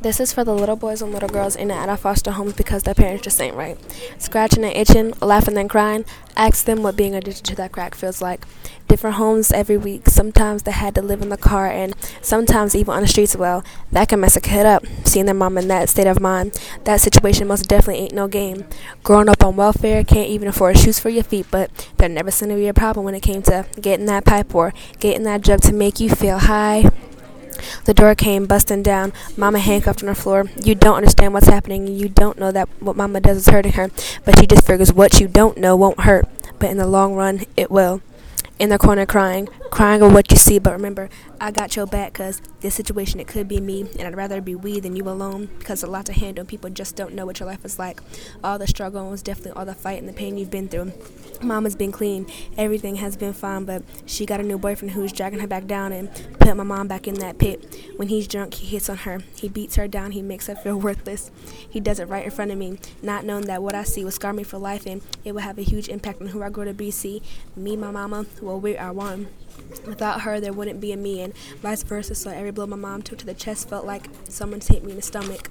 This is for the little boys and little girls in and out of foster homes because their parents just ain't right. Scratching and itching, laughing and crying. Ask them what being addicted to that crack feels like. Different homes every week. Sometimes they had to live in the car and sometimes even on the streets. Well, that can mess a kid up. Seeing their mom in that state of mind, that situation most definitely ain't no game. Growing up on welfare, can't even afford shoes for your feet, but there never seemed to be a problem when it came to getting that pipe or getting that drug to make you feel high. The door came busting down. Mama handcuffed on the floor. You don't understand what's happening. You don't know that what Mama does is hurting her. But she just figures what you don't know won't hurt. But in the long run, it will. In the corner crying, crying over what you see. But remember, I got your back because this situation, it could be me, and I'd rather be we than you alone because a lot to handle. People just don't know what your life is like. All the struggle was definitely all the fight and the pain you've been through. Mama's been clean, everything has been fine, but she got a new boyfriend who's dragging her back down and put my mom back in that pit. When he's drunk, he hits on her. He beats her down, he makes her feel worthless. He does it right in front of me, not knowing that what I see will scar me for life and it will have a huge impact on who I grow to be. See, me, my mama, well, we are one. Without her, there wouldn't be a me, and vice versa. So every blow my mom took to the chest felt like someone hit me in the stomach.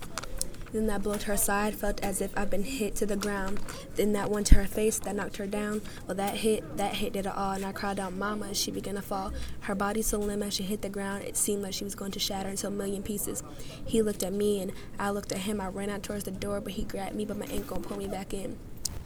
Then that blow to her side felt as if I'd been hit to the ground. Then that one to her face that knocked her down. Well, that hit, that hit did it all, and I cried out, "Mama!" as she began to fall. Her body so limp as she hit the ground, it seemed like she was going to shatter into a million pieces. He looked at me, and I looked at him. I ran out towards the door, but he grabbed me by my ankle and pulled me back in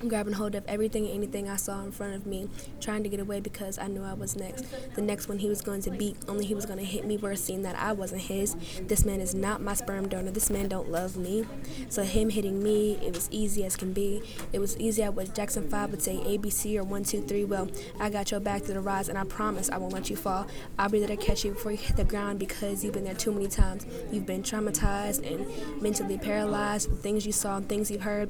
grabbing hold of everything and anything I saw in front of me, trying to get away because I knew I was next. The next one he was going to beat, only he was going to hit me worse, seeing that I wasn't his. This man is not my sperm donor. This man don't love me. So him hitting me, it was easy as can be. It was easy at what Jackson 5 would say ABC or 1, 2, 3. Well, I got your back to the rise, and I promise I won't let you fall. I'll be there to catch you before you hit the ground because you've been there too many times. You've been traumatized and mentally paralyzed from things you saw and things you've heard.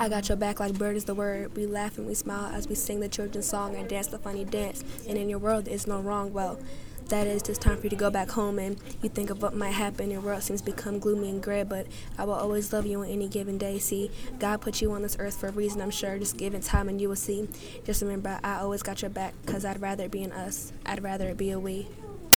I got your back like bird is the word. We laugh and we smile as we sing the children's song and dance the funny dance. And in your world, there is no wrong. Well, that is just time for you to go back home and you think of what might happen. Your world seems become gloomy and gray, but I will always love you on any given day. See, God put you on this earth for a reason, I'm sure. Just give it time and you will see. Just remember, I always got your back because I'd rather it be in us. I'd rather it be a we.